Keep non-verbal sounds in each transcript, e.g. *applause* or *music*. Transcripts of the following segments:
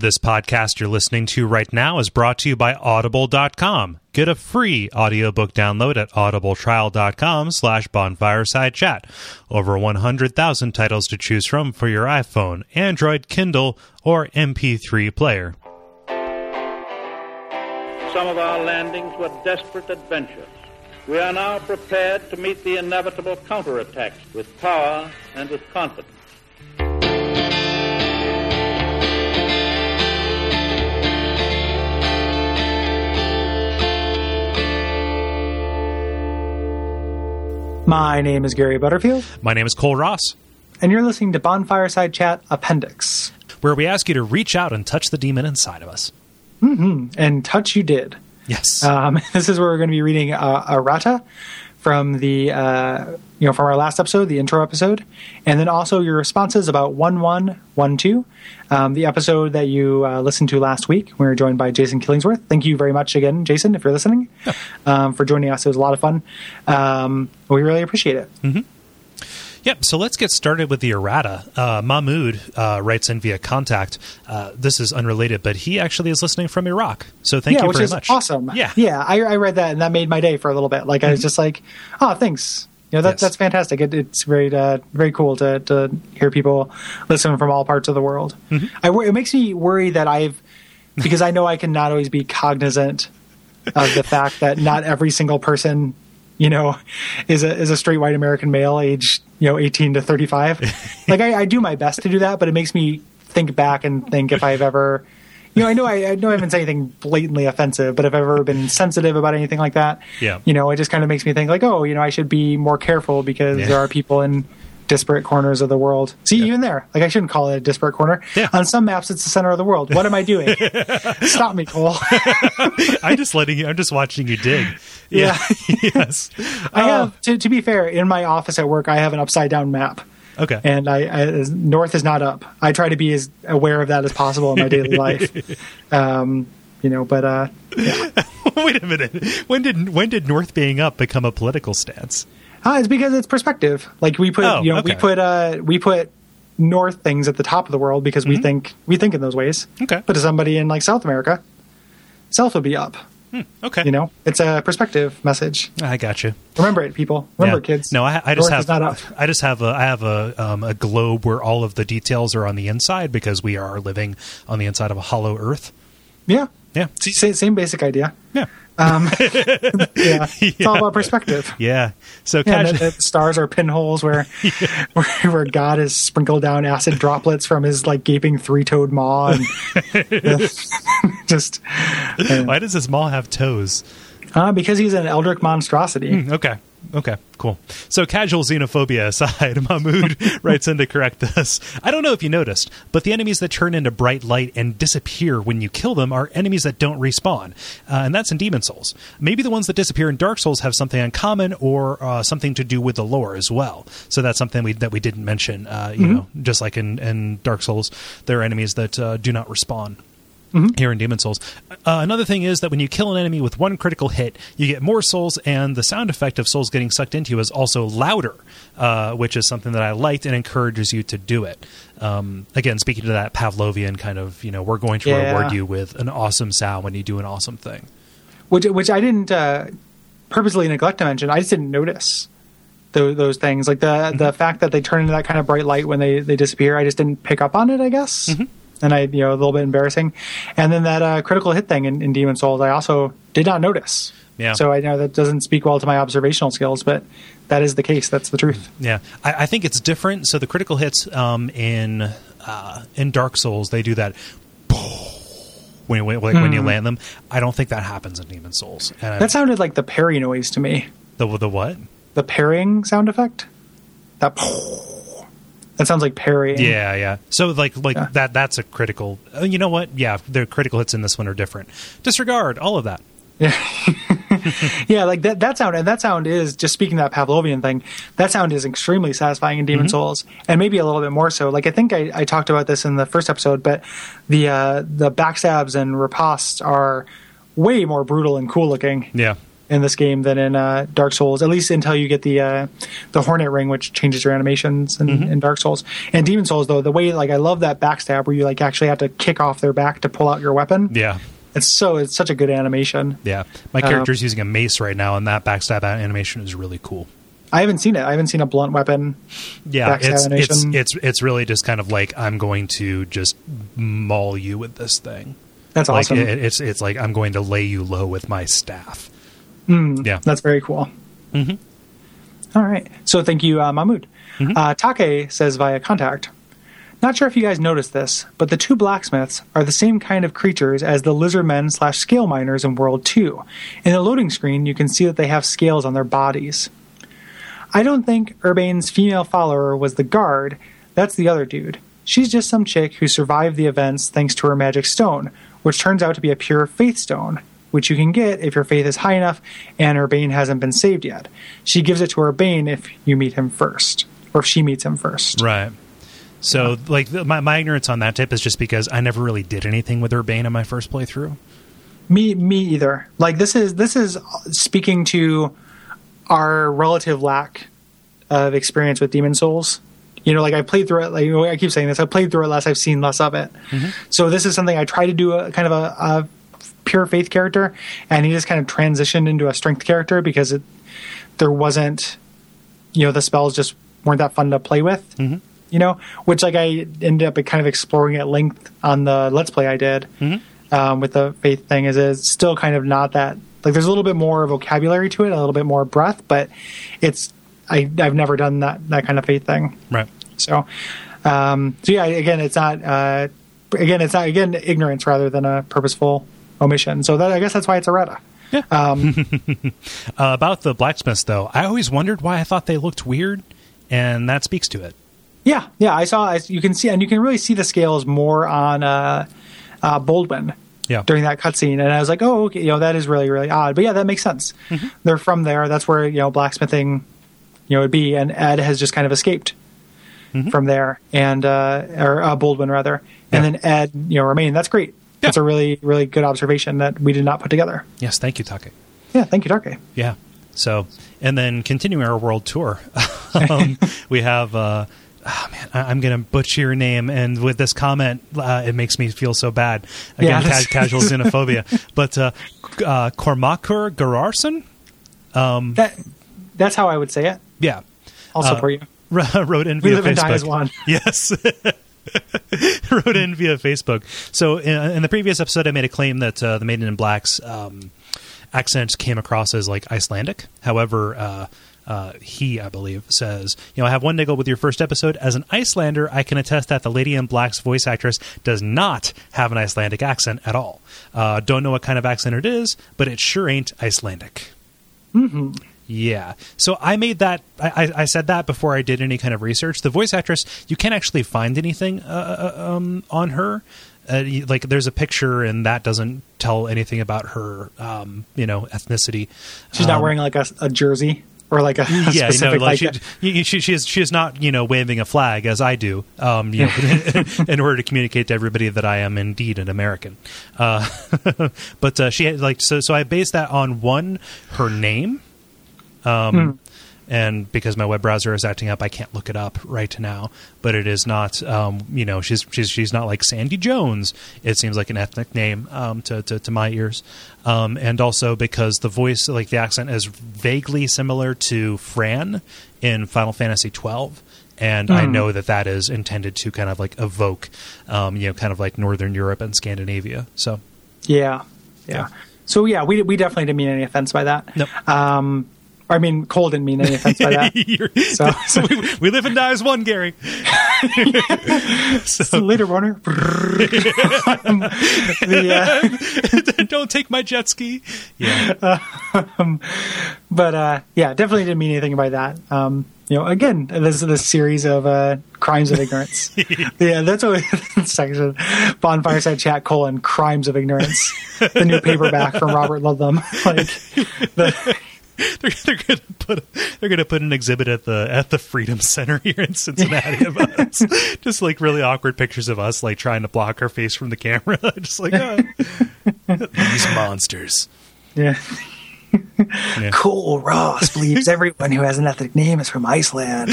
This podcast you're listening to right now is brought to you by Audible.com. Get a free audiobook download at audibletrial.com slash bonfireside chat. Over 100,000 titles to choose from for your iPhone, Android, Kindle, or MP3 player. Some of our landings were desperate adventures. We are now prepared to meet the inevitable counterattacks with power and with confidence. My name is Gary Butterfield, My name is Kole Ross, and you're listening to Bonfireside Chat Appendix. where we ask you to reach out and touch the demon inside of us. And touch you did. Yes. Um, *laughs* this is where we're going to be reading uh, Errata from the uh, you know from our last episode, the intro episode, and then also your responses about one one one two, um, the episode that you uh, listened to last week. We were joined by Jason Killingsworth. Thank you very much again, Jason, if you're listening, um, for joining us. It was a lot of fun. Um, we really appreciate it. Yep. So let's get started with the errata. Uh, Mahmoud uh, writes in via contact. Uh, this is unrelated, but he actually is listening from Iraq. So thank yeah, you which very is much. awesome. Yeah. yeah. I, I read that and that made my day for a little bit. Like I was just like, oh, thanks. You know, that, Mm-hmm. Yes. that's fantastic. It, it's very uh, very cool to to hear people listen from all parts of the world. Mm-hmm. I it makes me worry that I've because I know I can not always be cognizant of the fact that not every single person you know is a is a straight white American male aged you know 18 to 35. *laughs* like I, I do my best to do that, but it makes me think back and think if I've ever you know, I know I, I know I haven't said anything blatantly offensive, but if I've ever been sensitive about anything like that, Yeah. you know, it just kind of makes me think like, oh, you know, I should be more careful because Yeah. there are people in disparate corners of the world. See, even there, like I shouldn't call it a disparate corner. Yeah. On some maps, it's the center of the world. What am I doing? *laughs* Stop me, Kole. *laughs* I'm just letting you. I'm just watching you dig. Yeah. *laughs* yes. I Oh, have, to, to be fair, in my office at work, I have an upside down map. Okay. And I, I north is not up. I try to be as aware of that as possible in my daily life. Um, you know, but uh, Wait a minute. When did when did North being up become a political stance? Uh, it's because it's perspective. Like we put, Oh, you know, we put, uh, we put north things at the top of the world because we think we think in those ways. Mm-hmm. Okay. But to somebody in like South America, south would be up. Okay. You know, it's a perspective message. I got you. Remember it, people. Remember, Yeah. kids. No, I, I just North have. I just have a I have a um, a globe where all of the details are on the inside because we are living on the inside of a hollow Earth. Yeah. Yeah. Same, same basic idea. Yeah. *laughs* Yeah. It's all about perspective. Yeah. So Yeah, casual. the, the stars are pinholes where, *laughs* where where God has sprinkled down acid droplets from his like gaping three toed maw and *laughs* just Why does this maw have toes? uh, because he's an eldritch monstrosity. Okay. Okay. Cool. So casual xenophobia aside, *laughs* Mahmood *laughs* writes in to correct this. I don't know if you noticed, but the enemies that turn into bright light and disappear when you kill them are enemies that don't respawn, uh, and that's in Demon Souls. Maybe the ones that disappear in Dark Souls have something in common or uh, something to do with the lore as well. So that's something we, that we didn't mention. Uh, you know, just like in, in Dark Souls, there are enemies that uh, do not respawn here in Demon Souls. Uh, another thing is that when you kill an enemy with one critical hit, you get more souls, and the sound effect of souls getting sucked into you is also louder, uh, which is something that I liked and encourages you to do it. Um, again, speaking to that Pavlovian kind of, you know, we're going to Yeah. reward you with an awesome sound when you do an awesome thing. which which I didn't uh, purposely neglect to mention. I just didn't notice those, those things, like the the fact that they turn into that kind of bright light when they they disappear. I just didn't pick up on it. I guess, and I you know a little bit embarrassing. And then that uh, critical hit thing in, in Demon Souls, I also did not notice. Yeah. So I know that doesn't speak well to my observational skills, but that is the case. That's the truth. Yeah, I, I think it's different. So the critical hits um, in uh, in Dark Souls, they do that. *laughs* When, when, like when you land them, I don't think that happens in Demon Souls. And I- That sounded like the parry noise to me. the the what? The parrying sound effect. That *laughs* that sounds like parrying. Yeah, yeah. So like like Yeah. that that's a critical. uh, You know what? Yeah, the critical hits in this one are different. Disregard all of that. Yeah, *laughs* yeah, like that that sound and that sound is just speaking that Pavlovian thing. That sound is extremely satisfying in Demon Mm-hmm. Souls, and maybe a little bit more so. Like I think I, I talked about this in the first episode, but the uh, the backstabs and ripostes are way more brutal and cool looking. Yeah. In this game than in uh, Dark Souls, at least until you get the uh, the Hornet Ring, which changes your animations in, in Dark Souls. And Demon Souls, though, the way like I love that backstab where you like actually have to kick off their back to pull out your weapon. Yeah. It's so it's such a good animation. Yeah. My Um, character's using a mace right now, and that backstab animation is really cool. I haven't seen it. I haven't seen a blunt weapon. Yeah, it's, it's it's it's really just kind of like I'm going to just maul you with this thing. That's Like awesome. it, it's it's like I'm going to lay you low with my staff. Yeah, That's very cool. Mhm. All right. So thank you, uh, Mahmood. Mm-hmm. Uh, Take says via contact. Not sure if you guys noticed this, but the two blacksmiths are the same kind of creatures as the lizardmen slash scale miners in World 2. In the loading screen, you can see that they have scales on their bodies. I don't think Urbain's female follower was the guard, that's the other dude. She's just some chick who survived the events thanks to her magic stone, which turns out to be a pure faith stone, which you can get if your faith is high enough and Urbain hasn't been saved yet. She gives it to Urbain if you meet him first, or if she meets him first. right. So like the, my my ignorance on that tip is just because I never really did anything with Urbain in my first playthrough. Me, me either. Like this is this is speaking to our relative lack of experience with Demon Souls. You know, like I played through it. Like I keep saying this, I played through it less. I've seen less of it. Mm-hmm. So this is something I try to do a kind of a, a pure faith character, and he just kind of transitioned into a strength character because it there wasn't, you know, the spells just weren't that fun to play with. You know, which like I ended up kind of exploring at length on the Let's Play I did um, with the faith thing. Is it's still kind of not that like there's a little bit more vocabulary to it, a little bit more breath, but it's I I've never done that that kind of faith thing. Right. So, um, so yeah, again, it's not, uh, again, it's not, again, ignorance rather than a purposeful omission. So that, I guess that's why it's errata. *laughs* Uh, about the blacksmiths, though, I always wondered why I thought they looked weird, and that speaks to it. Yeah. Yeah. I saw, I, you can see, and you can really see the scales more on, uh, uh, Boldwin Yeah. during that cutscene. And I was like, oh, okay, you know, that is really, really odd. But yeah, that makes sense. They're from there. That's where, you know, blacksmithing, you know, would be. And Ed has just kind of escaped from there and, uh, or uh, Boldwin rather. And Yeah. then Ed, you know, remain. That's great. That's a really, really good observation that we did not put together. Yes, thank you, Take. Yeah, thank you, Darky. Yeah. So, and then continuing our world tour, *laughs* um, *laughs* we have. Uh, oh man, I- I'm going to butcher your name, and with this comment, uh, it makes me feel so bad. Again, Yeah, ca- *laughs* casual xenophobia. But uh, uh, Cormakur Gararson, That that's how I would say it. yeah, I'll Uh, support you. wrote in We live and die as one. Yes. *laughs* wrote in via Facebook. So in, in the previous episode, I made a claim that uh, the Maiden in Black's um, accent came across as like Icelandic. However, uh, uh, he, I believe, says, you know, I have one niggle with your first episode. As an Icelander, I can attest that the Lady in Black's voice actress does not have an Icelandic accent at all. Uh, don't know what kind of accent it is, but it sure ain't Icelandic. Yeah. So I made that. I, I- said that before I did any kind of research. The voice actress, you can't actually find anything uh, uh, um, on her. Uh, like there's a picture, and that doesn't tell anything about her, um, you know, ethnicity. She's not Um, wearing like a, a jersey or like a, a yeah, no, like like, she, she, she is she is not you know waving a flag as I do, um, you know, *laughs* in order to communicate to everybody that I am indeed an American. Uh, *laughs* but uh, she had like so so I based that on one her name, um, and because my web browser is acting up, I can't look it up right now. But it is not, um, you know, she's she's she's not like Sandy Jones. It seems like an ethnic name um, to, to to my ears, um, and also because the voice, like the accent, is vaguely similar to Fran in Final Fantasy twelve. And I know that that is intended to kind of like evoke, um, you know, kind of like Northern Europe and Scandinavia. So, yeah, yeah. So yeah, we we definitely didn't mean any offense by that. Nope. Um, I mean, Kole didn't mean any offense by that. *laughs* So- *laughs* so we, we live and die as one, Gary. *laughs* So later, Warner. the, uh, Don't take my jet ski. Yeah. but uh, yeah, definitely didn't mean anything by that. Um, you know, again, this is this series of uh, crimes of ignorance. yeah, that's what section bonfireside chat colon crimes of ignorance. the new paperback from Robert Ludlum. Like the, *laughs* they're, they're gonna put they're gonna put an exhibit at the at the Freedom Center *laughs* here in Cincinnati of us. *laughs* Just like really awkward pictures of us like trying to block our face from the camera. Just like "Ah, these monsters. yeah. Yeah. Kole Ross believes everyone who has an ethnic name is from Iceland.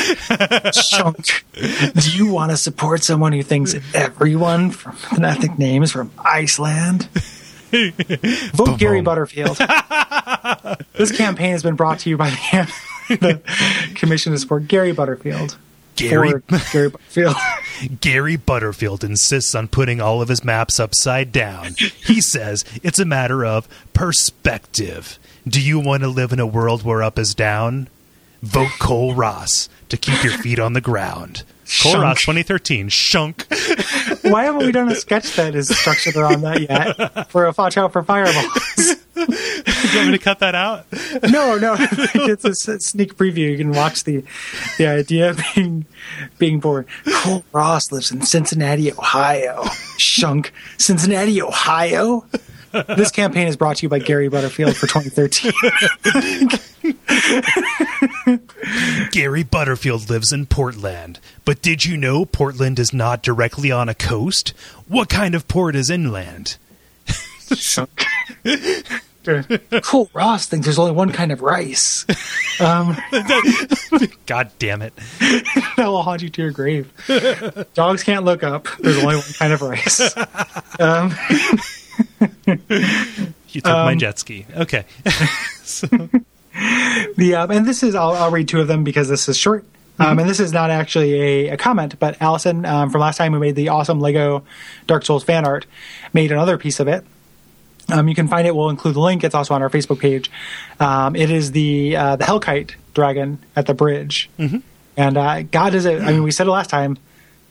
Chunk. Do you want to support someone who thinks everyone from an ethnic name is from Iceland? *laughs* Vote Gary. Butterfield. *laughs* this campaign has been brought to you by the, *laughs* the Commission to Support Gary Butterfield. Gary Gary Butterfield. Gary Butterfield insists on putting all of his maps upside down. He says it's a matter of perspective. Do you want to live in a world where up is down? Vote Kole Ross to keep your feet on the ground. Kole Ross 2013, shunk. *laughs* Why haven't we done a sketch that is structured around that yet? *laughs* For a watch out for fireballs. Do you want me to cut that out? No, no, *laughs* it's a sneak preview. You can watch the the idea of being being born. Kole Ross lives in Cincinnati, Ohio. Shunk, Cincinnati, Ohio. This campaign is brought to you by Gary Butterfield for 2013. Gary Butterfield lives in Portland. But did you know Portland is not directly on a coast? What kind of port is inland? *laughs* Kole Ross thinks there's only one kind of rice. Um, *laughs* God damn it. *laughs* that will haunt you to your grave. Dogs can't look up. There's only one kind of rice. Um, *laughs* You took my jet ski. Okay. *laughs* So- The um, and this is I'll, I'll read two of them because this is short. Um, and this is not actually a, a comment, but Allison um, from last time who made the awesome Lego Dark Souls fan art made another piece of it. Um, you can find it. We'll include the link. It's also on our Facebook page. Um, it is the uh, the Hellkite dragon at the bridge, mm-hmm. and uh, God is it. I mean, we said it last time.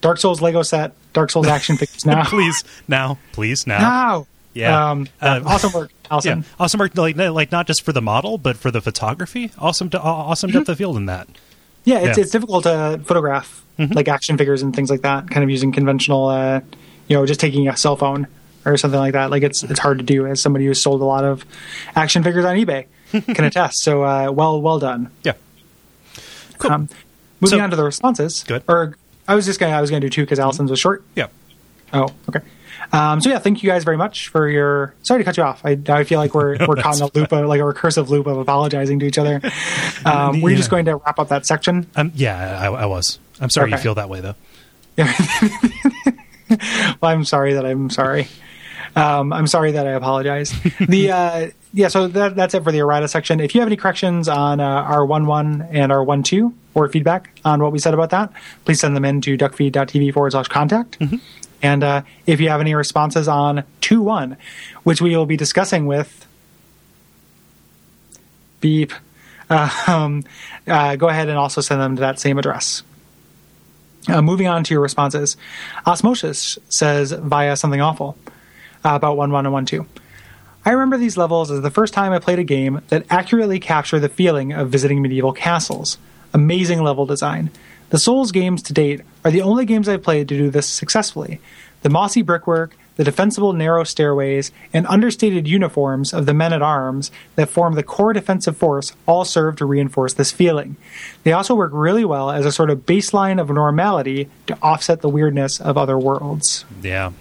Dark Souls Lego set, Dark Souls action figures *laughs* now. please now, please now. now. Yeah. Um, Uh, awesome work, *laughs* Yeah, awesome work. Like, like not just for the model, but for the photography. Awesome, to, awesome depth of field in that. Yeah, it's, Yeah. Mm-hmm. it's difficult to photograph like action figures and things like that. Kind of using conventional, uh, you know, just taking a cell phone or something like that. Like it's it's hard to do as somebody who's sold a lot of action figures on eBay *laughs* can attest. So uh, well well done. Yeah. Cool. Um, moving So- on to the responses. Good. Or I was just gonna I was gonna do two because Allison's was short. yeah. Oh, okay. Um, so yeah, thank you guys very much for your. Sorry to cut you off. I, I feel like we're we're caught in a loop, of, like a recursive loop of apologizing to each other. *laughs* Um, Were you just going to wrap up that section? Um, yeah, I, I was. I'm sorry you feel that way, though. *laughs* Well, I'm sorry that I'm sorry. Um, I'm sorry that I apologize. *laughs* the uh, yeah, so that, that's it for the errata section. If you have any corrections on uh, our one one and our one two or feedback on what we said about that, please send them in to duckfeed.tv forward slash contact. And uh, if you have any responses on two one, which we will be discussing with beep, uh, um, uh, go ahead and also send them to that same address. Uh, moving on to your responses, Osmosis says via something awful uh, about 1 1 and 1 2. I remember these levels as the first time I played a game that accurately captured the feeling of visiting medieval castles. Amazing level design. The Souls games to date are the only games I've played to do this successfully. The mossy brickwork, the defensible narrow stairways, and understated uniforms of the men at arms that form the core defensive force all serve to reinforce this feeling. They also work really well as a sort of baseline of normality to offset the weirdness of other worlds. Yeah.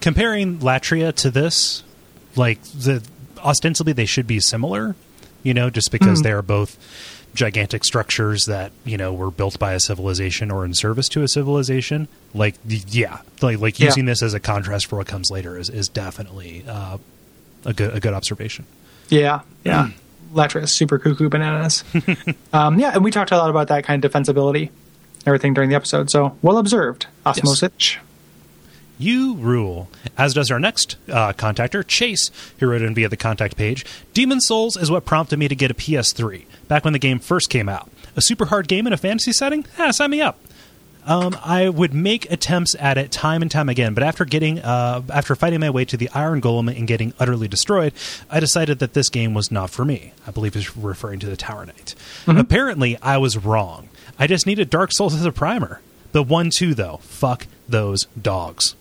Comparing Latria to this, like the ostensibly they should be similar, you know, just because mm. they are both gigantic structures that you know were built by a civilization or in service to a civilization. Like, yeah, like like Yeah. using this as a contrast for what comes later is is definitely uh, a good a good observation. Yeah, yeah. *clears throat* Latria's, super cuckoo bananas. *laughs* um, yeah, and we talked a lot about that kind of defensibility, everything during the episode. So well observed, Osmosis. You rule. As does our next uh, contactor, Chase, who wrote in via the contact page. Demon Souls is what prompted me to get a PS3 back when the game first came out. A super hard game in a fantasy setting? Ah, sign me up. Um, I would make attempts at it time and time again, but after getting, uh, after fighting my way to the Iron Golem and getting utterly destroyed, I decided that this game was not for me. I believe he's referring to the Tower Knight. Apparently, I was wrong. I just needed Dark Souls as a primer. The one two though, fuck those dogs.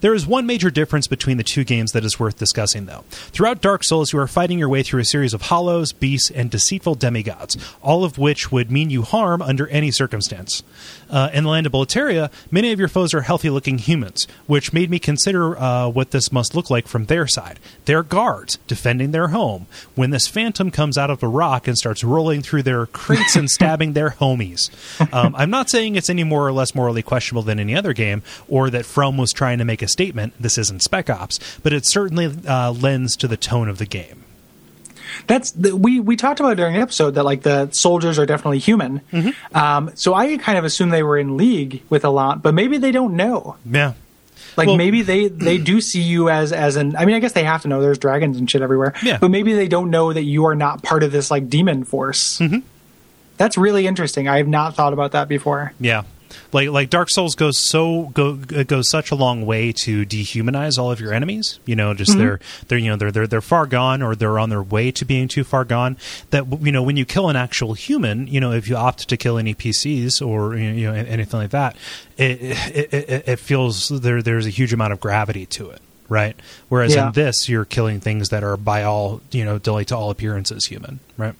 There is one major difference between the two games that is worth discussing, though. Throughout Dark Souls, you are fighting your way through a series of hollows, beasts, and deceitful demigods, all of which would mean you harm under any circumstance. Uh, in the land of Boletaria, many of your foes are healthy looking humans, which made me consider uh, what this must look like from their side. They're guards defending their home when this phantom comes out of the rock and starts rolling through their crates and *laughs* stabbing their homies. Um, I'm not saying it's any more or less morally questionable than any other game, or that From was trying to make a statement. This isn't Spec Ops, but it certainly uh, lends to the tone of the game. That's the, we we talked about during the episode that like the soldiers are definitely human. Mm-hmm. Um, so I kind of assume they were in league with a lot, but maybe they don't know. Yeah. Like Well- maybe they *clears throat* they do see you as as an. I mean, I guess they have to know there's dragons and shit everywhere. Yeah. But maybe they don't know that you are not part of this like demon force. Mm-hmm. That's really interesting. I have not thought about that before. Yeah. Like like Dark Souls goes so go it goes such a long way to dehumanize all of your enemies. You know, just mm-hmm. they're they're you know they're they're they're far gone or they're on their way to being too far gone. That you know when you kill an actual human, you know if you opt to kill any PCs or you know anything like that, it it, it, it feels there there's a huge amount of gravity to it. Right. Whereas Yeah. in this, you're killing things that are by all you know, like to all appearances, human. Right.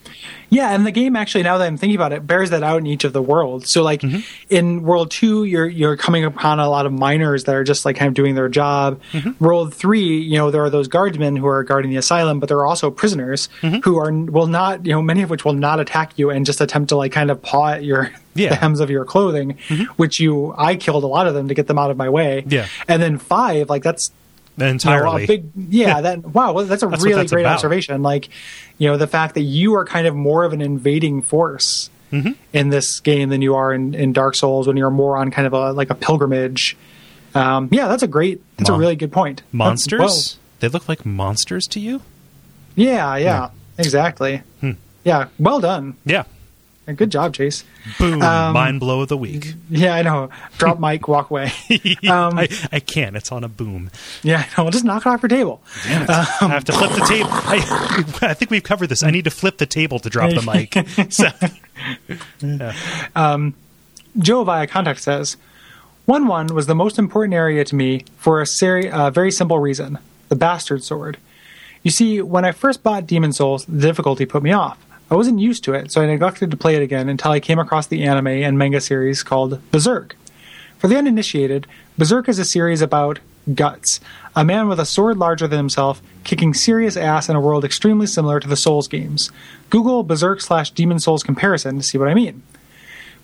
Yeah, and the game actually, now that I'm thinking about it, bears that out in each of the worlds. So, like Mm-hmm. in World Two, you're you're coming upon a lot of miners that are just like kind of doing their job. Mm-hmm. World Three, you know, there are those guardsmen who are guarding the asylum, but there are also prisoners Mm-hmm. who are will not, you know, many of which will not attack you and just attempt to like kind of paw at your *laughs* Yeah. Mm-hmm. the hems of your clothing, which you I killed a lot of them to get them out of my way. Yeah. and then five, like that's Entirely. a big yeah *laughs* that wow well, that's a That's really that's great about. observation like you know the fact that you are kind of more of an invading force Mm-hmm. in this game than you are in, in dark souls when you're more on kind of a like a pilgrimage um, yeah that's a great that's Mon- a really good point monsters. They look like monsters to you. yeah, yeah exactly Hmm. yeah well done Yeah. Good job chase Boom! Um, mind blow of the week. yeah i know drop mic walk away *laughs* Um, I, I can't. It's on a boom. yeah I know. just knock it off your table I have to flip the table. I, I think we've covered this. I need to flip the table to drop the *laughs* mic. So, Joe via contact says, 1 1 was the most important area to me for a seri- uh, very simple reason the bastard sword. You see, when I first bought Demon Souls, the difficulty put me off. I wasn't used to it, so I neglected to play it again until I came across the anime and manga series called Berserk. For the uninitiated, Berserk is a series about Guts, a man with a sword larger than himself, kicking serious ass in a world extremely similar to the Souls games. Google Berserk slash Demon Souls comparison to see what I mean.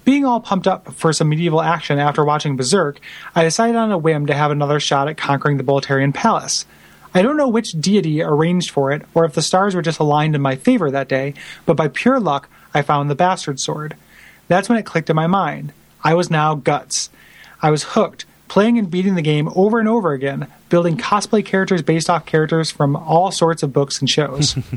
Being all pumped up for some medieval action after watching Berserk, I decided on a whim to have another shot at conquering the Boletarian Palace. I don't know which deity arranged for it, or if the stars were just aligned in my favor that day, but by pure luck, I found the Bastard Sword. That's when it clicked in my mind. I was now Guts. I was hooked, playing and beating the game over and over again, building cosplay characters based off characters from all sorts of books and shows. *laughs*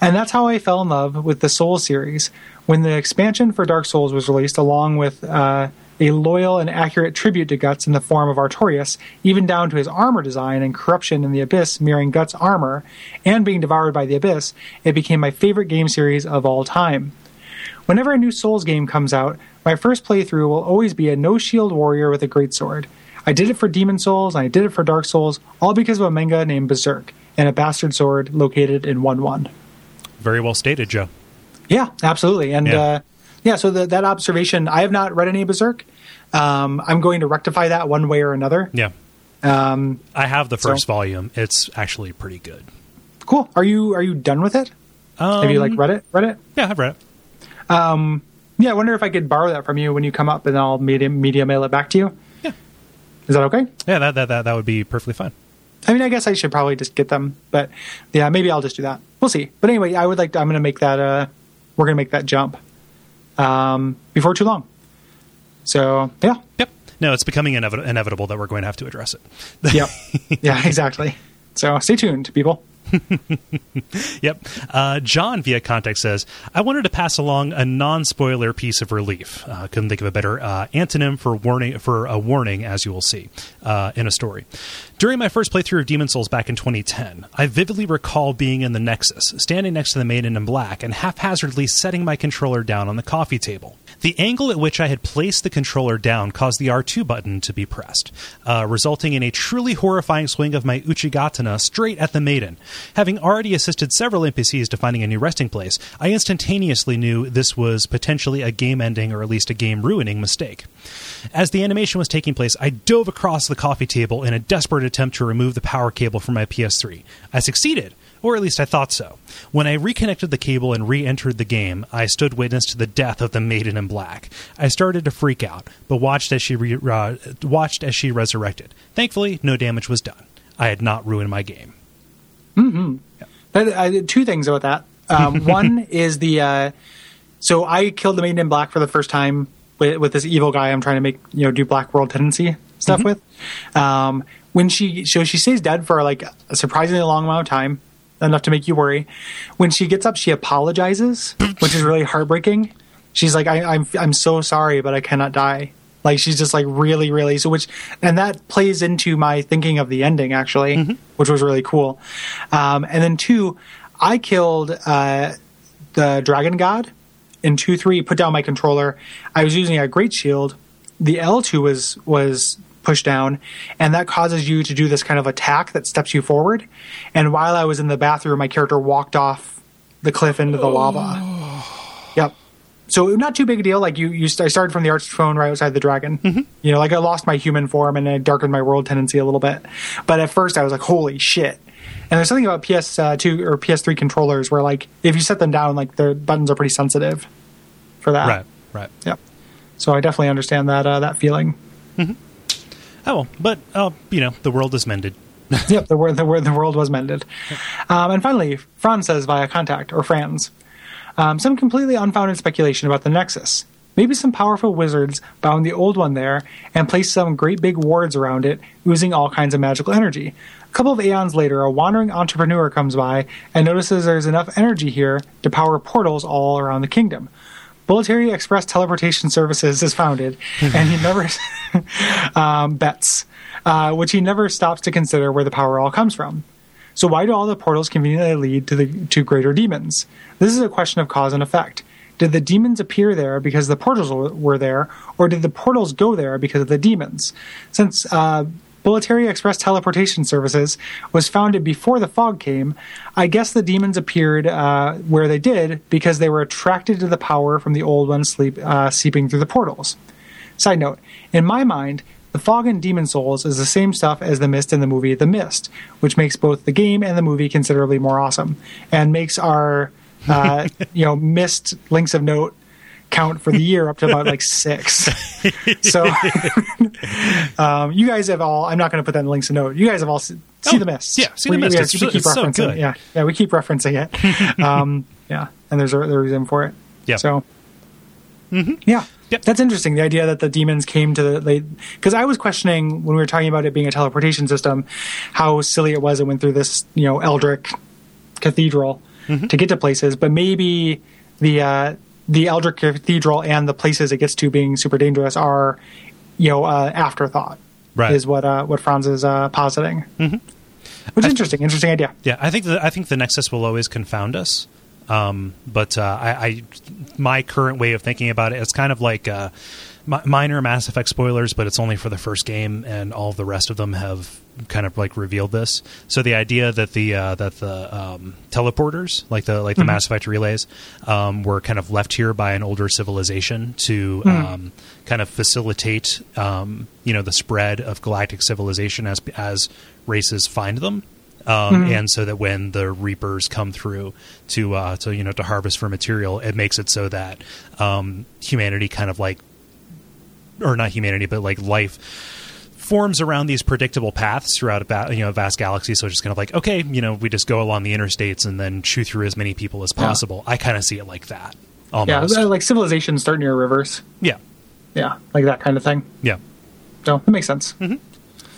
And that's how I fell in love with the Souls series. When the expansion for Dark Souls was released, along with uh, a loyal and accurate tribute to Guts in the form of Artorias, even down to his armor design and corruption in the Abyss mirroring Guts' armor, and being devoured by the Abyss, it became my favorite game series of all time. Whenever a new Souls game comes out, my first playthrough will always be a no shield warrior with a greatsword. I did it for Demon Souls, and I did it for Dark Souls, all because of a manga named Berserk, and a bastard sword located in 1 1. very well stated, Joe. Yeah, absolutely. And Yeah. uh, yeah so the, that observation, I have not read any Berserk. Um, I'm going to rectify that one way or another. Yeah. Um, I have the first So- volume. It's actually pretty good. cool. Are you are you done with it? Um, have you like read it? Read it? Yeah, I've read it. Yeah. I wonder if I could borrow that from you when you come up, and I'll media media mail it back to you. Yeah. Is that okay? Yeah, that that that, that would be perfectly fine. I mean, I guess I should probably just get them, but yeah, maybe I'll just do that. We'll see. But anyway, I would like. To, I'm going to make that. Uh, we're going to make that jump um, before too long. So yeah, Yep. No, it's becoming inevit- inevitable that we're going to have to address it. yep, yeah, exactly. So stay tuned, people. *laughs* Yep. Uh, John via contact says, I wanted to pass along a non-spoiler piece of relief. Uh, couldn't think of a better uh, antonym for warning for a warning, as you will see uh, in a story. During my first playthrough of Demon Souls back in 2010, I vividly recall being in the Nexus, standing next to the Maiden in Black, and haphazardly setting my controller down on the coffee table. The angle at which I had placed the controller down caused the R2 button to be pressed, uh, resulting in a truly horrifying swing of my Uchigatana straight at the maiden. Having already assisted several NPCs to finding a new resting place, I instantaneously knew this was potentially a game ending or at least a game ruining mistake. As the animation was taking place, I dove across the coffee table in a desperate attempt to remove the power cable from my PS3. I succeeded or at least I thought so. When I reconnected the cable and re entered the game, I stood witness to the death of the Maiden in Black. I started to freak out, but watched as she, re- uh, watched as she resurrected. Thankfully, no damage was done. I had not ruined my game. But I did two things about that. Um, *laughs* one is the uh, so I killed the maiden in black for the first time with, with this evil guy. I'm trying to make you know do black world tendency stuff with. Um, when she so she stays dead for like a surprisingly long amount of time, enough to make you worry. When she gets up, she apologizes, which is really heartbreaking. She's like, I, "I'm I'm so sorry, but I cannot die." Like she's just like really, really so. Which and that plays into my thinking of the ending actually, which was really cool. Um, and then two, I killed uh, the dragon god in two three. Put down my controller. I was using a great shield. The L two was was pushed down, and that causes you to do this kind of attack that steps you forward. And while I was in the bathroom, my character walked off the cliff into the lava. Oh. Yep. So not too big a deal. Like you, you st- I started from the archstone right outside the dragon. Mm-hmm. You know, like I lost my human form and I darkened my world tendency a little bit. But at first, I was like, "Holy shit!" And there's something about PS2 uh, or PS3 controllers where, like, if you set them down, like the buttons are pretty sensitive for that. Right, right. Yep. So I definitely understand that uh, that feeling. Mm-hmm. Oh, well, but, uh, you know, the world is mended. *laughs* yep, the, wor- the, wor- the world was mended. Um, and finally, Franz says via contact, or Franz, um, some completely unfounded speculation about the Nexus. Maybe some powerful wizards bound the old one there and placed some great big wards around it, oozing all kinds of magical energy. A couple of aeons later, a wandering entrepreneur comes by and notices there's enough energy here to power portals all around the kingdom. Boletaria Express Teleportation Services is founded, and he never *laughs* um, bets, uh, which he never stops to consider where the power all comes from. So why do all the portals conveniently lead to the to greater demons? This is a question of cause and effect. Did the demons appear there because the portals were there, or did the portals go there because of the demons? Since uh, Boletaria Express Teleportation Services was founded before the fog came, I guess the demons appeared uh, where they did because they were attracted to the power from the old ones sleep, uh, seeping through the portals. Side note: In my mind, the fog in Demon Souls is the same stuff as the mist in the movie The Mist, which makes both the game and the movie considerably more awesome, and makes our uh, *laughs* you know mist links of note count for the year up to about like six. *laughs* so *laughs* um, you guys have all. I'm not going to put that in the links of note. You guys have all se- see Oh, the mist. yeah, see The We- Mist. we- It's we keep so referencing. good. it. Yeah, yeah, we keep referencing it. *laughs* um, yeah, and there's a, there's a reason for it. Yeah. So. Mm-hmm. Yeah, Yep. that's interesting. The idea that the demons came to the late because I was questioning when we were talking about it being a teleportation system, how silly it was. It went through this you know eldritch cathedral to get to places, but maybe the uh, the eldritch cathedral and the places it gets to being super dangerous are you know uh, afterthought. Right. is what uh, what Franz is uh, positing. Mm-hmm. Which is interesting. Interesting idea. Yeah, I think the I think the Nexus will always confound us. Um, but uh, I, I, my current way of thinking about it, it's kind of like uh, mi- minor Mass Effect spoilers, but it's only for the first game, and all the rest of them have kind of like revealed this. So the idea that the uh, that the um, teleporters, like the like the Mass Effect relays, um, were kind of left here by an older civilization to um, kind of facilitate, um, you know, the spread of galactic civilization as as races find them. Um, and so that when the reapers come through to uh, to you know to harvest for material, it makes it so that um, humanity kind of like, or not humanity, but like life forms around these predictable paths throughout a ba- you know a vast galaxy. So it's just kind of like okay, you know, we just go along the interstates and then chew through as many people as possible. I kind of see it like that Yeah, like civilizations start near rivers. yeah, Yeah, like that kind of thing. yeah. So that makes sense. Mm-hmm.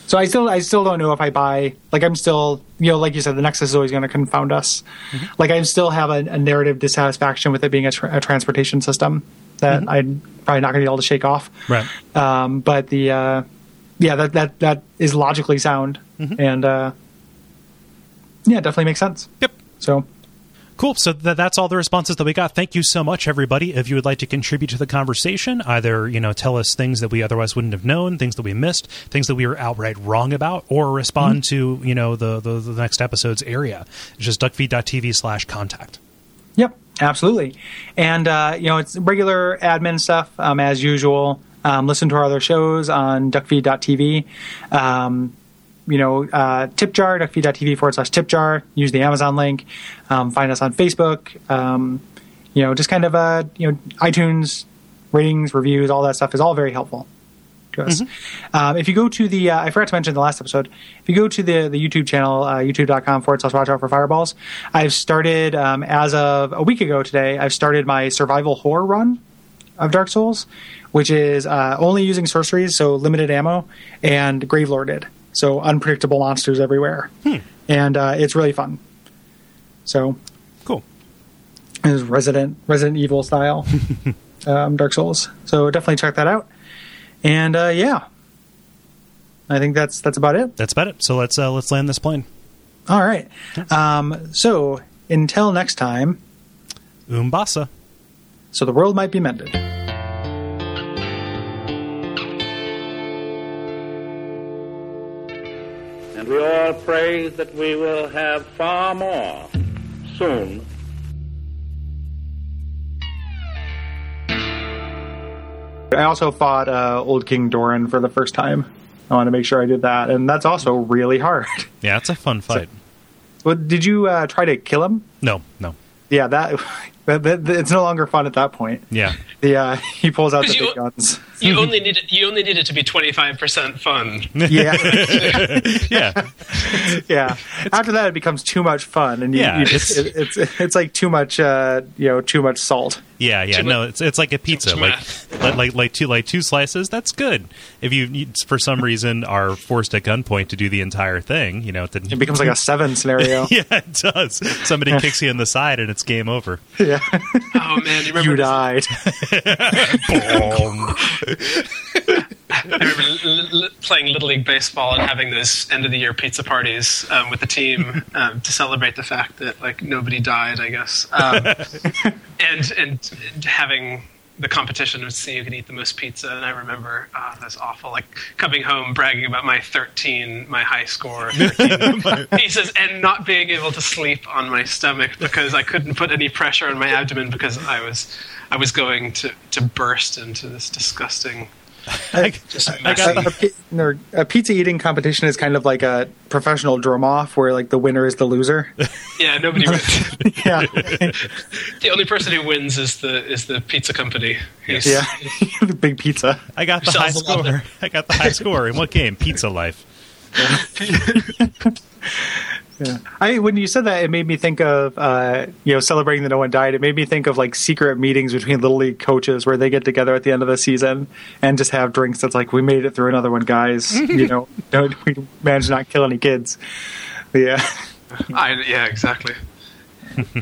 So I still I still don't know if I buy like I'm still you know like you said the Nexus is always going to confound us. Mm-hmm. Like I still have a, a narrative dissatisfaction with it being a, tra- a transportation system that I'm probably not going to be able to shake off. Mm-hmm. Right. Um, but the uh, yeah that that that is logically sound Mm-hmm. and uh, yeah definitely makes sense. Yep. So Cool. So th- that's all the responses that we got. Thank you so much, everybody. If you would like to contribute to the conversation, either you know tell us things that we otherwise wouldn't have known, things that we missed, things that we were outright wrong about, or respond to you know the, the the next episode's area, it's just duckfeed.tv slash contact. Yep, absolutely. And uh, you know, it's regular admin stuff um, as usual. Um, listen to our other shows on duckfeed.tv. Um, you know, uh, tipjar, duckfeed.tv forward slash tipjar. Use the Amazon link. Um, find us on Facebook. Um, you know, just kind of, uh, you know, iTunes, ratings, reviews, all that stuff is all very helpful us. Um, if you go to the, uh, I forgot to mention the last episode, if you go to the, the YouTube channel, uh, youtube.com forward slash watch out for fireballs, I've started, um, as of a week ago today, I've started my survival horror run of Dark Souls, which is uh, only using sorceries, so limited ammo, and grave Gravelorded, so unpredictable monsters everywhere. And uh, it's really fun. So Cool. is Resident Resident Evil style *laughs* um, Dark Souls. So definitely check that out. And uh, yeah, I think that's that's about it. That's about it. So let's uh, let's land this plane. All right. Um, so until next time, Umbasa. so the world might be mended. And we all pray that we will have far more soon I also fought uh, Old King Doran for the first time. I want to make sure I did that, and that's also really hard. *laughs* Yeah, it's a fun fight. But did you uh, try to kill him? No, no. Yeah, that, that, that it's no longer fun at that point. Yeah. The uh, *laughs* he pulls out the you- big guns. You only need it. You only need it to be twenty five percent fun. *laughs* Yeah, *laughs* Yeah. yeah. After that, it becomes too much fun, and you, Yeah, you just it, it's it's like too much uh, you know too much salt. Yeah, yeah, Too no, much- it's it's like a pizza, like, like like like two like two slices. That's good. If you, you for some reason are forced at gunpoint to do the entire thing, you know, it, It becomes like a seven scenario. yeah, it does. Somebody kicks you in the side and it's game over. yeah, *laughs* Oh man, you remember? you died. *laughs* I remember l- l- playing little league baseball and having those end of the year pizza parties um, with the team um, to celebrate the fact that like nobody died. I guess, um, *laughs* and and having the competition to see who could eat the most pizza. And I remember uh, that's awful. Like coming home bragging about my thirteen, my high score, *laughs* 13 pieces, and not being able to sleep on my stomach because I couldn't put any pressure on my abdomen because I was I was going to to burst into this disgusting. I, Just I got a, a a pizza eating competition is kind of like a professional drum off where like the winner is the loser. *laughs* Yeah, nobody wins. *laughs* yeah, *laughs* the only person who wins is the is the pizza company. Who's- yeah, the big pizza. I got the high Sells a lot of score. I got the high score in what game? Pizza Life. Yeah. I when you said that, it made me think of uh, you know celebrating that no one died. It made me think of like secret meetings between little league coaches where they get together at the end of the season and just have drinks. That's like we made it through another one, guys. *laughs* you know, don't, we managed to not kill any kids. But yeah, *laughs* I, yeah, exactly.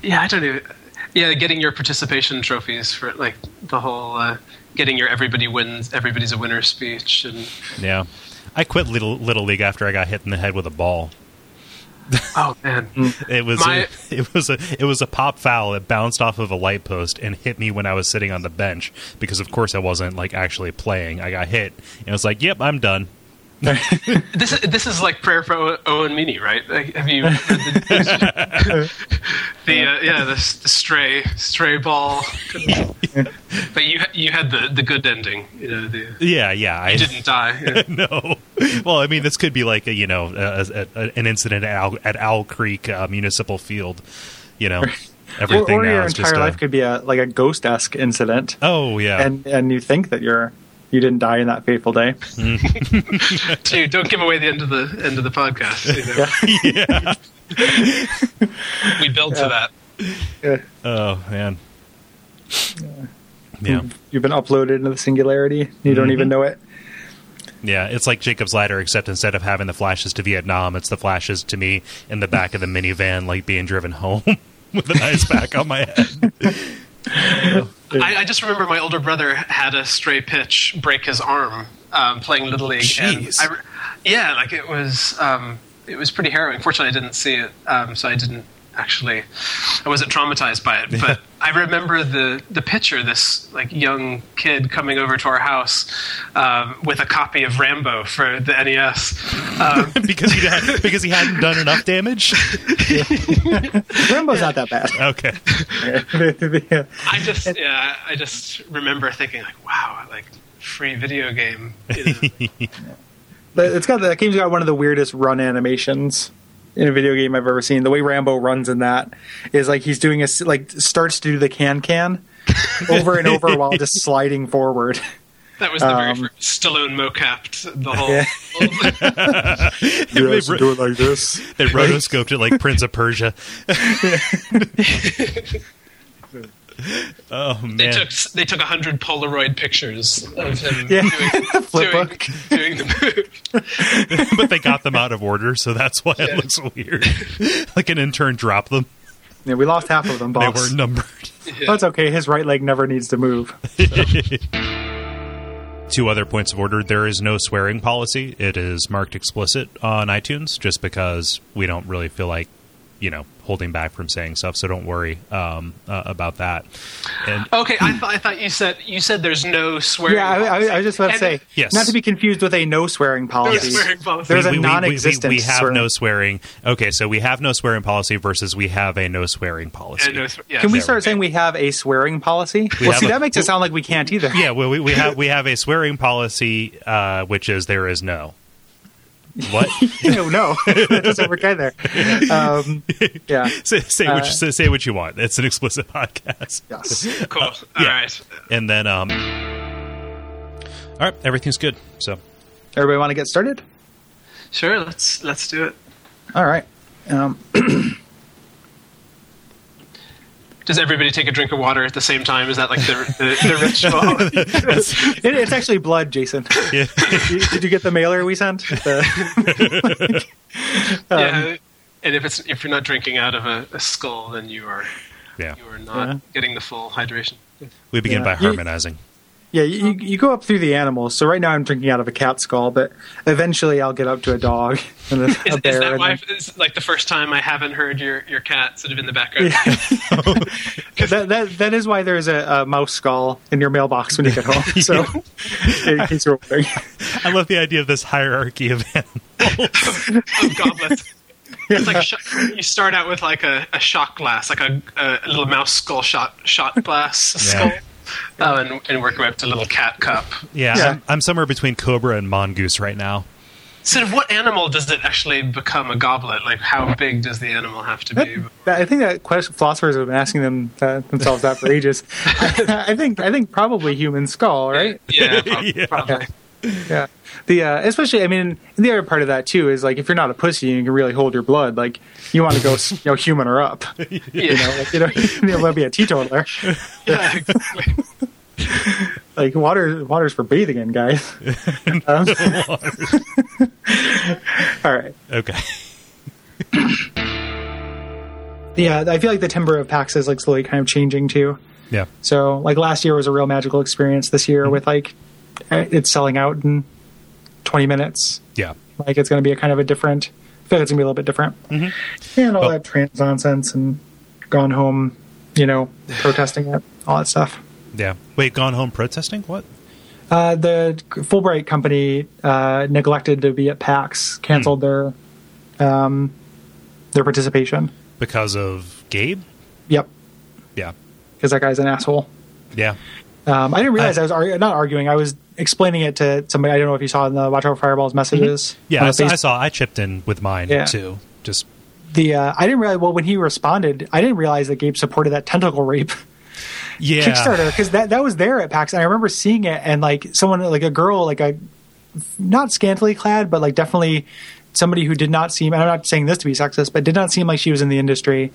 yeah, I don't even. Yeah, getting your participation trophies for like the whole uh, getting your everybody wins, everybody's a winner speech, and Yeah. I quit little little league after I got hit in the head with a ball. *laughs* oh man, mm. It was My- a, *laughs* it was a it was a pop foul. It bounced off of a light post and hit me when I was sitting on the bench because of course I wasn't like actually playing. I got hit and I was like, "Yep, I'm done." *laughs* this is this is like prayer for Owen Meany, right? Like, have you read the, *laughs* the uh, yeah the, the stray stray ball? *laughs* but you you had the the good ending, you know. The, Yeah, yeah. I you didn't die. Yeah. no. Well, I mean, this could be like a you know a, a, an incident at Owl, at Owl Creek uh, Municipal Field. You know, everything or now your is entire just a, life could be a like a ghost esque incident, Oh yeah, and and you think that you're you didn't die in that fateful day. Mm. *laughs* Dude, don't give away the end of the end of the podcast. You know? yeah. *laughs* *laughs* We build to that. Yeah. Oh man. Yeah. You've been uploaded into the singularity. You don't even mm-hmm. know it. Yeah, it's like Jacob's Ladder, except instead of having the flashes to Vietnam, it's the flashes to me in the back of the minivan, like being driven home with an ice pack on my head. I, I just remember my older brother had a stray pitch break his arm um, playing little league. Jeez. And I, yeah, like it was um, it was pretty harrowing. Fortunately, I didn't see it, um, so I didn't actually I wasn't traumatized by it, but I remember the the picture this like young kid coming over to our house um, with a copy of Rambo for the NES. Um, *laughs* because he had, because he hadn't done enough damage. *laughs* Rambo's not that bad. Okay. Yeah. *laughs* I just yeah, I just remember thinking like, wow, like free video game. You know? But it's got the that game's got one of the weirdest run animations in a video game I've ever seen. The way Rambo runs in that is like he's doing a like starts to do the can can *laughs* over and over while just sliding forward. that was the very Um, first Stallone mocapped the whole. Yeah. *laughs* they, Yes, do it like this. they rotoscoped it like Prince of Persia. *laughs* *laughs* oh man! They man! took they took a hundred Polaroid pictures of him Yeah. doing, *laughs* doing, book. doing the move. *laughs* but they got them out of order, so that's why it looks weird. like an intern dropped them; Yeah, we lost half of them, they were numbered. That's okay. His right leg never needs to move. Two other points of order: there is no swearing policy. It is marked explicit on iTunes, just because we don't really feel like, you know, holding back from saying stuff. So don't worry um, uh, about that. And Okay, I thought I thought you said you said there's no swearing. Yeah, I, I, I was just about to say, Yes. not to be confused with a no swearing policy. swearing policy. There's a we, we- we- we- non-existent. We, have swearing. no swearing. Okay, so we have no swearing policy versus we have a no swearing policy. No swe- yes. Can we There start we saying we have a swearing policy? well, see, a- that makes it sound like we can't either. yeah, well, we, we have we have a swearing policy, uh, which is there is no. What? *laughs* no, no, *laughs* that doesn't work either. *laughs* Um, yeah, say say, what Uh, you, say, say what you want. It's an explicit podcast. yes. Cool. All Yeah. right. And then, um, all right, everything's good. So Everybody want to get started? Sure. Let's let's do it. All right. Um, *clears throat* Does everybody take a drink of water at the same time? Is that like the the, the ritual? *laughs* it, it's actually blood, Jason. yeah, *laughs* did, did you get the mailer we sent? The- *laughs* yeah. Um, and if it's if you're not drinking out of a, a skull, then you are yeah. you are not Yeah. getting the full hydration. We begin Yeah. by You- harmonizing. Yeah, you, you go up through the animals. So right now I'm drinking out of a cat skull, but eventually I'll get up to a dog *laughs* and a, a Is, is that why? then- It's like the first time I haven't heard your, your cat sort of in the background. *laughs* *laughs* that, that that is why there's a, a mouse skull in your mailbox when you get home. So, in case you're wondering, I love the idea of this hierarchy of animals. of goblets. It's like sh- you start out with like a, a shot glass, like a, a little mouse skull shot shot glass skull, oh, and, and work your way up to a little cat cup. Yeah, Yeah. I'm, I'm somewhere between cobra and mongoose right now. So, what animal does it actually become a goblet? Like, how big does the animal have to be? That- I think that question, philosophers have been asking them that, themselves that for ages. I, *laughs* *laughs* I think I think probably human skull, right? Yeah, *laughs* prob- Yeah. probably. Yeah. The uh, especially, I mean, the other part of that too is like if you're not a pussy and you can really hold your blood, like you want to go, you know, human or up. *laughs* Yeah, You know, like, you know, *laughs* you want to be a teetotaler. *laughs* yeah, exactly. Like water, water's for bathing in, guys. Um, all right. Okay. Yeah, I feel like the timbre of PAX is like slowly kind of changing too. Yeah. So like last year was a real magical experience. This year with like eh, it's selling out in 20 minutes. Yeah. Like it's going to be a kind of a different. I feel like it's going to be a little bit different. Mm-hmm. And all Well- that trans nonsense and gone home, you know, *sighs* protesting it, all that stuff. Yeah. Wait, gone home protesting? What? Uh, the Fullbright company uh, neglected to be at PAX, canceled their um, their participation. Because of Gabe? Yep, Yeah. because that guy's an asshole. Yeah. Um, I didn't realize I- I, was argu- not arguing. I was explaining it to somebody. I don't know if you saw in the Watch for Fireballs messages. Yeah, I I saw. I chipped in with mine Yeah. too. Just the. Uh, I didn't realize. Well, when he responded, I didn't realize that Gabe supported that tentacle rape *laughs* yeah. Kickstarter because that that was there at PAX. And I remember seeing it and like someone like a girl like a not scantily clad, but like definitely somebody who did not seem. And I'm not saying this to be sexist, but did not seem like she was in the industry.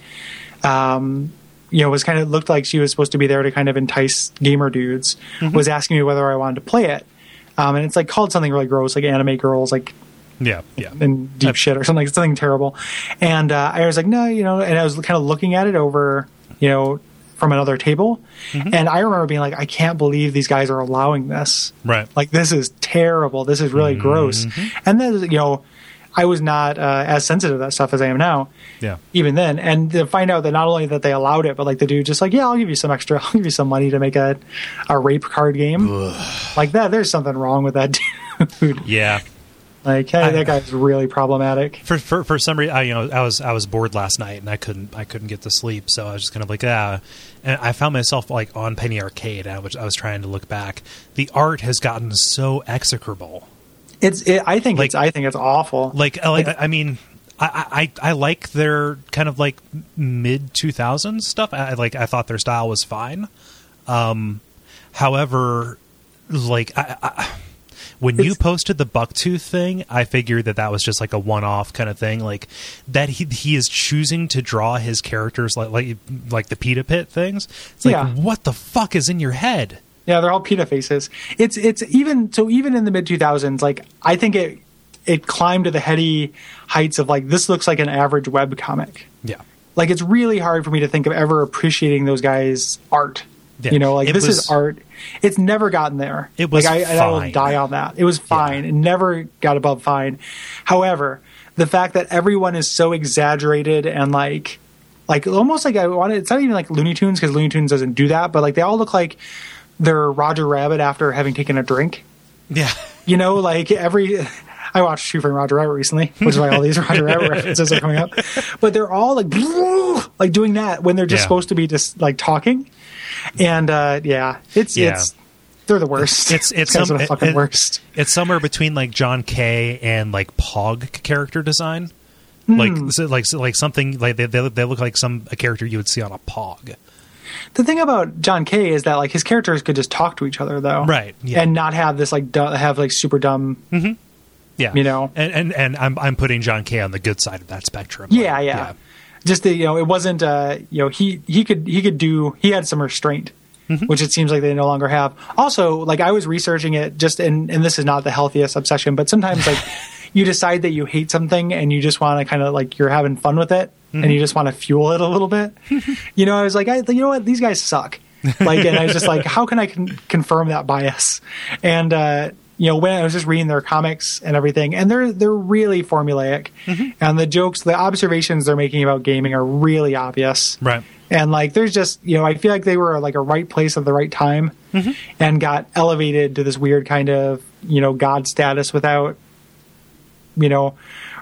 Um, you know, was kind of looked like she was supposed to be there to kind of entice gamer dudes. Was asking me whether I wanted to play it, um, and it's like called something really gross, like anime girls, like Yeah. Yeah. and deep shit or something, something terrible. And uh, I was like, no, you know, and I was kind of looking at it over, you know, from another table. And I remember being like, I can't believe these guys are allowing this. Right. Like, this is terrible. This is really gross. And then, you know, I was not uh, as sensitive to that stuff as I am now. Yeah. Even then, and to find out that not only that they allowed it, but like the dude just like, yeah, I'll give you some extra, *laughs* I'll give you some money to make a a rape card game like that. There's something wrong with that *laughs* dude. Yeah. like, hey, I- that guy's really problematic. For, for for some reason, I you know I was I was bored last night and I couldn't I couldn't get to sleep, so I was just kind of like ah, and I found myself like on Penny Arcade. which I was trying to look back. The art has gotten so execrable. It's, it, I think Like- it's, I think it's awful. Like like I mean. I, I I like their kind of like mid two thousands stuff. I like I thought their style was fine. Um, however, like I, I, when you posted the bucktooth thing, I figured that that was just like a one off kind of thing. Like that he he is choosing to draw his characters like like like the Pita Pit things. It's like Yeah. what the fuck is in your head? Yeah, they're all pita faces. It's it's even so even in the mid two thousands, like I think it it climbed to the heady heights of like this looks like an average web comic. Yeah. Like it's really hard for me to think of ever appreciating those guys' art. Yeah. You know, like It this was- is art. It's never gotten there. It was like I, I will die on that. It was fine. Yeah. It never got above fine. However, the fact that everyone is so exaggerated and like like almost like I want it's not even like Looney Tunes because Looney Tunes doesn't do that, but like they all look like they're Roger Rabbit after having taken a drink. Yeah. You know, like every. I watched Who Framed Roger Rabbit recently, which is why all these *laughs* Roger Rabbit references are coming up. But they're all like, *laughs* like doing that when they're just Yeah. supposed to be just like talking. And uh, yeah, it's Yeah. it's they're the worst. It's- it's some- the fucking it- worst. It's somewhere between like John K and like Pog character design. Like Hmm. like like something like they, they they look like some a character you would see on a Pog. The thing about John K is that like his characters could just talk to each other though, Right, yeah. And not have this like du- have like super dumb. Yeah, You know? and and, and I'm I'm putting John K on the good side of that spectrum. Yeah, Like, yeah. Just that you know, it wasn't. Uh, you know, he he could he could do. He had some restraint, Mm-hmm. which it seems like they no longer have. Also, like I was researching it, just and and this is not the healthiest obsession, but sometimes like *laughs* you decide that you hate something and you just want to kind of like you're having fun with it Mm-hmm. and you just want to fuel it a little bit. *laughs* you know, I was like, I, you know what, these guys suck. Like, and I was just like, how can I con- confirm that bias? And uh, you know, when I was just reading their comics and everything, and they're they're really formulaic, and the jokes, the observations they're making about gaming are really obvious, Right. And like, there's just you know, I feel like they were like a right place at the right time, and got elevated to this weird kind of you know god status without, you know,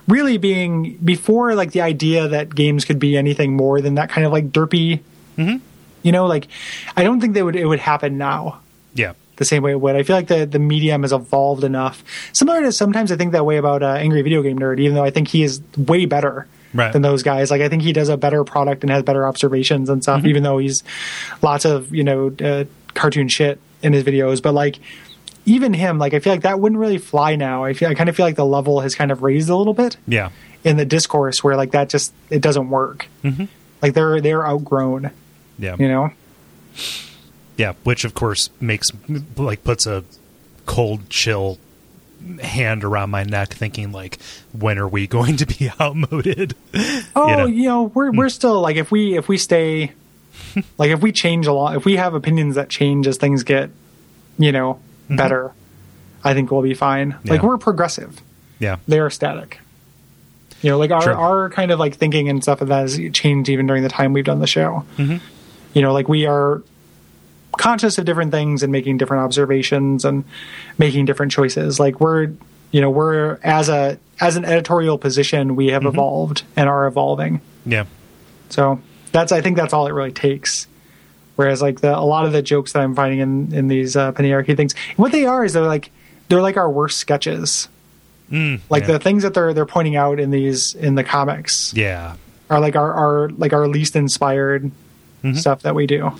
really being before like the idea that games could be anything more than that kind of like derpy. You know, like I don't think they would it would happen now Yeah. the same way it would. I feel like the the medium has evolved enough. Similar to sometimes I think that way about uh, Angry Video Game Nerd, even though I think he is way better Right. than those guys. Like I think he does a better product and has better observations and stuff. Even though he's lots of you know uh, cartoon shit in his videos, but like even him, like I feel like that wouldn't really fly now. I feel I kind of feel like the level has kind of raised a little bit Yeah. in the discourse where like that just it doesn't work. Mm-hmm. Like they're they're outgrown, Yeah. you know. Yeah. Which of course makes like puts a cold chill hand around my neck thinking like when are we *laughs* going to be *laughs* outmoded Oh, You know. you know, we're we're mm. still like if we if we stay *laughs* like if we change a lot if we have opinions that change as things get, you know, better, I think we'll be fine. Like Mm-hmm. We're progressive. yeah They are static. You know, like our True. our kind of like thinking and stuff of that has changed even during the time we've done the show. Mm-hmm. You know, like we are conscious of different things and making different observations and making different choices. Like we're you know, we're as a as an editorial position, we Mm-hmm. have evolved and are evolving. yeah So that's I think that's all it really takes. Whereas like the a lot of the jokes that I'm finding in in these uh, penny arcade things, what they are is they're like they're like our worst sketches. Mm, Like yeah. the things that they're they're pointing out in these in the comics yeah are like our our like our least inspired Mm-hmm. stuff that we do.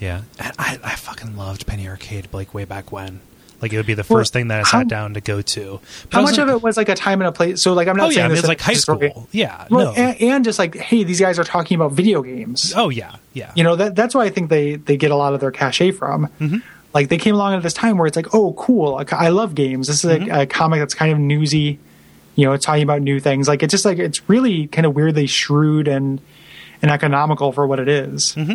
Yeah, I, I fucking loved Penny Arcade like way back when. Like it would be the Well, first thing that I how- sat down to go to. But How much was of it was like a time and a place? So like I'm not Oh saying yeah, I mean, this it's like high story- school. Yeah, Well, no. and, and just like hey, these guys are talking about video games. oh yeah, yeah. you know that that's why I think they they get a lot of their cachet from. Mm-hmm. Like they came along at this time where it's like, oh, cool, I love games. This is Mm-hmm. a, a comic that's kind of newsy, you know, it's talking about new things. Like it's just like it's really kind of weirdly shrewd and and economical for what it is. Mm-hmm.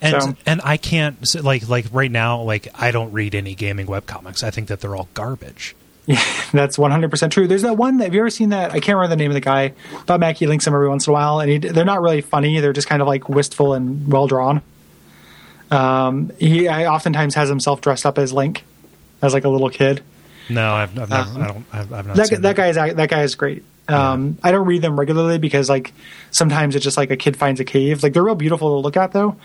and so- and I can't like like right now like I don't read any gaming webcomics. I think that they're all garbage. *laughs* That's 100% true. There's that one. That have you ever seen that? I can't remember the name of the guy. Bob Mackey links them every once in a while, and he, they're not really funny. They're just kind of like wistful and well drawn. Um, he I oftentimes has himself dressed up as Link, as like a little kid. No, I've, I've never, Um, I don't. I've, I've not That seen that guy is that guy is great. Um, I don't read them regularly because like sometimes it's just like a kid finds a cave. Like they're real beautiful to look at though.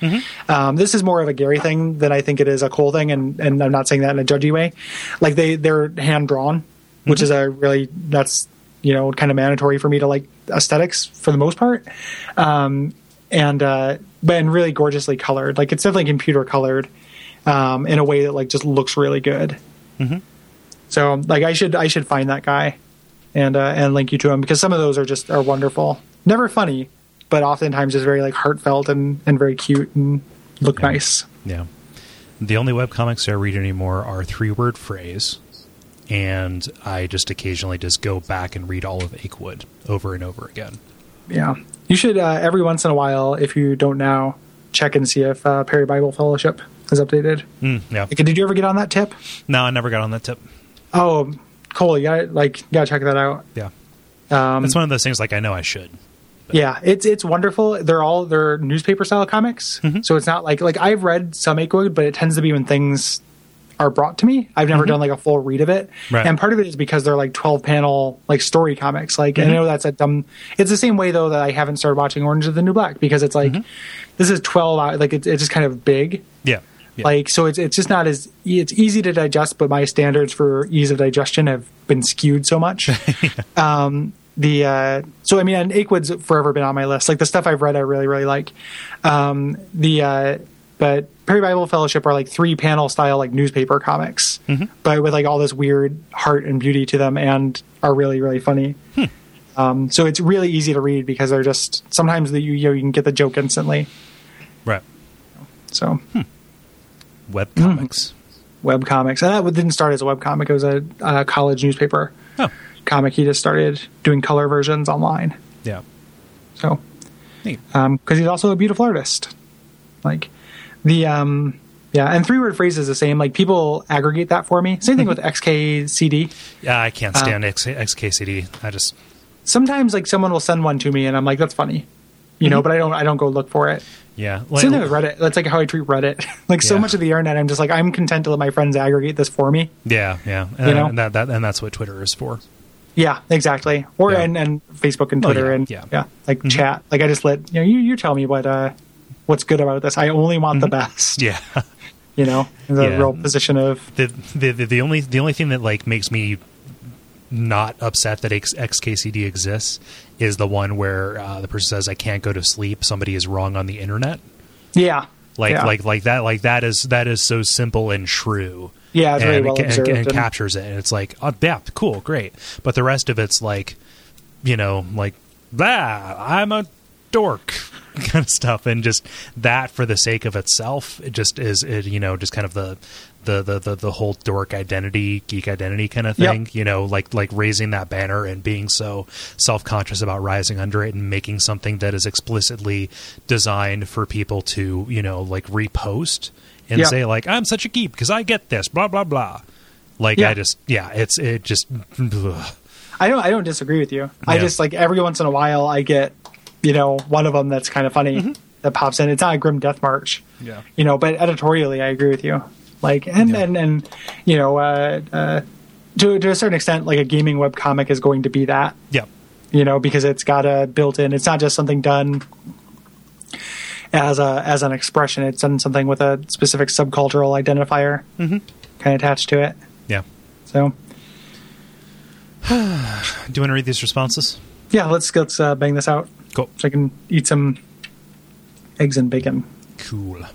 Um, this is more of a Gary thing than I think it is a Kole thing, and and I'm not saying that in a judgy way. Like they they're hand drawn, which is a really that's you know kind of mandatory for me to like aesthetics for the most part. Um, and uh, but and really gorgeously colored. Like it's definitely computer colored um, in a way that like just looks really good. So like I should I should find that guy and uh, and link you to them because some of those are just are wonderful. Never funny, but oftentimes just very like heartfelt and, and very cute and look Yeah. nice. Yeah. The only webcomics I read anymore are three word phrase, and I just occasionally just go back and read all of Achewood over and over again. Yeah, you should uh, every once in a while, if you don't now, check and see if uh, Perry Bible Fellowship is updated. Mm, yeah. Did you ever get on that tip? No, I never got on that tip. Oh, Kole, you got like you gotta check that out. Yeah. Um, It's one of those things like I know I should. Yeah, it's it's wonderful. They're all they're newspaper style comics, Mm-hmm. so it's not like like I've read some Achewood, but it tends to be when things are brought to me. I've never done like a full read of it, Mm-hmm. Right. and part of it is because they're like twelve panel like story comics. Like Mm-hmm. I know that's a dumb. It's the same way though that I haven't started watching Orange is the New Black because it's like Mm-hmm. this is twelve. Like it's it's just kind of big. Yeah. Yeah. Like so, it's it's just not as it's easy to digest, but my standards for ease of digestion have been skewed so much. *laughs* um, the uh, so I mean, and Achewood's forever been on my list. Like the stuff I've read, I really really like. Um, the uh, but Perry Bible Fellowship are like three panel style like newspaper comics, but with like all this weird heart and beauty to them, and are really really funny. Um, so it's really easy to read because they're just sometimes the, you you, know, you can get the joke instantly. right. So Web comics. web comics. And that didn't start as a web comic; it was a, a college newspaper Oh, comic. He just started doing color versions online. yeah. So, because he's also a beautiful artist, like the um, yeah. And three word phrase is the same. Like people aggregate that for me. Same thing with XKCD. Yeah, I can't Uh, stand X, XKCD. I just Sometimes like someone will send one to me, and I'm like, that's funny, you know. But I don't I don't go look for it. Yeah. Like, Same thing with Reddit. That's like how I treat Reddit. *laughs* like so Yeah. much of the internet, I'm just like I'm content to let my friends aggregate this for me. yeah, yeah. And, You know? and that, that and that's what Twitter is for. Yeah, exactly. Or Yeah. and, and Facebook and Oh, Twitter yeah, and yeah. yeah, like chat. Like I just let you know you you tell me what uh what's good about this. I only want the best. *laughs* Yeah. You know, the real position of the, the the the only the only thing that like makes me not upset that X, XKCD exists is the one where uh, the person says I can't go to sleep. Somebody is wrong on the internet. yeah, Like yeah. like like that like that is that is so simple and true. Yeah, and, well and- observed and and- captures it. And it's like, oh, yeah, cool, great. But the rest of it's like, you know, like, blah, I'm a dork *laughs* kind of stuff, and just that for the sake of itself, it just is, it, you know, just kind of the. The, the, the, the whole dork identity geek identity kind of Yep. thing you know like like raising that banner and being so self-conscious about rising under it and making something that is explicitly designed for people to you know like repost and Yeah. say like i'm such a geek because i get this blah blah blah like Yeah. i just yeah it's it just ugh. *laughs* I don't I don't disagree with you. I just like every once in a while I get you know one of them that's kind of funny that pops in. It's not a grim death march. Mm-hmm. Yeah. you know, but editorially I agree with you. Like and Yeah. and and you know uh, uh, to to a certain extent, like a gaming web comic is going to be that. yeah you know, because it's got a built in. It's not just something done as a as an expression. It's done something with a specific subcultural identifier Mm-hmm. kind of attached to it. yeah So *sighs* do you want to read these responses yeah, let's let's uh, bang this out cool so I can eat some eggs and bacon. cool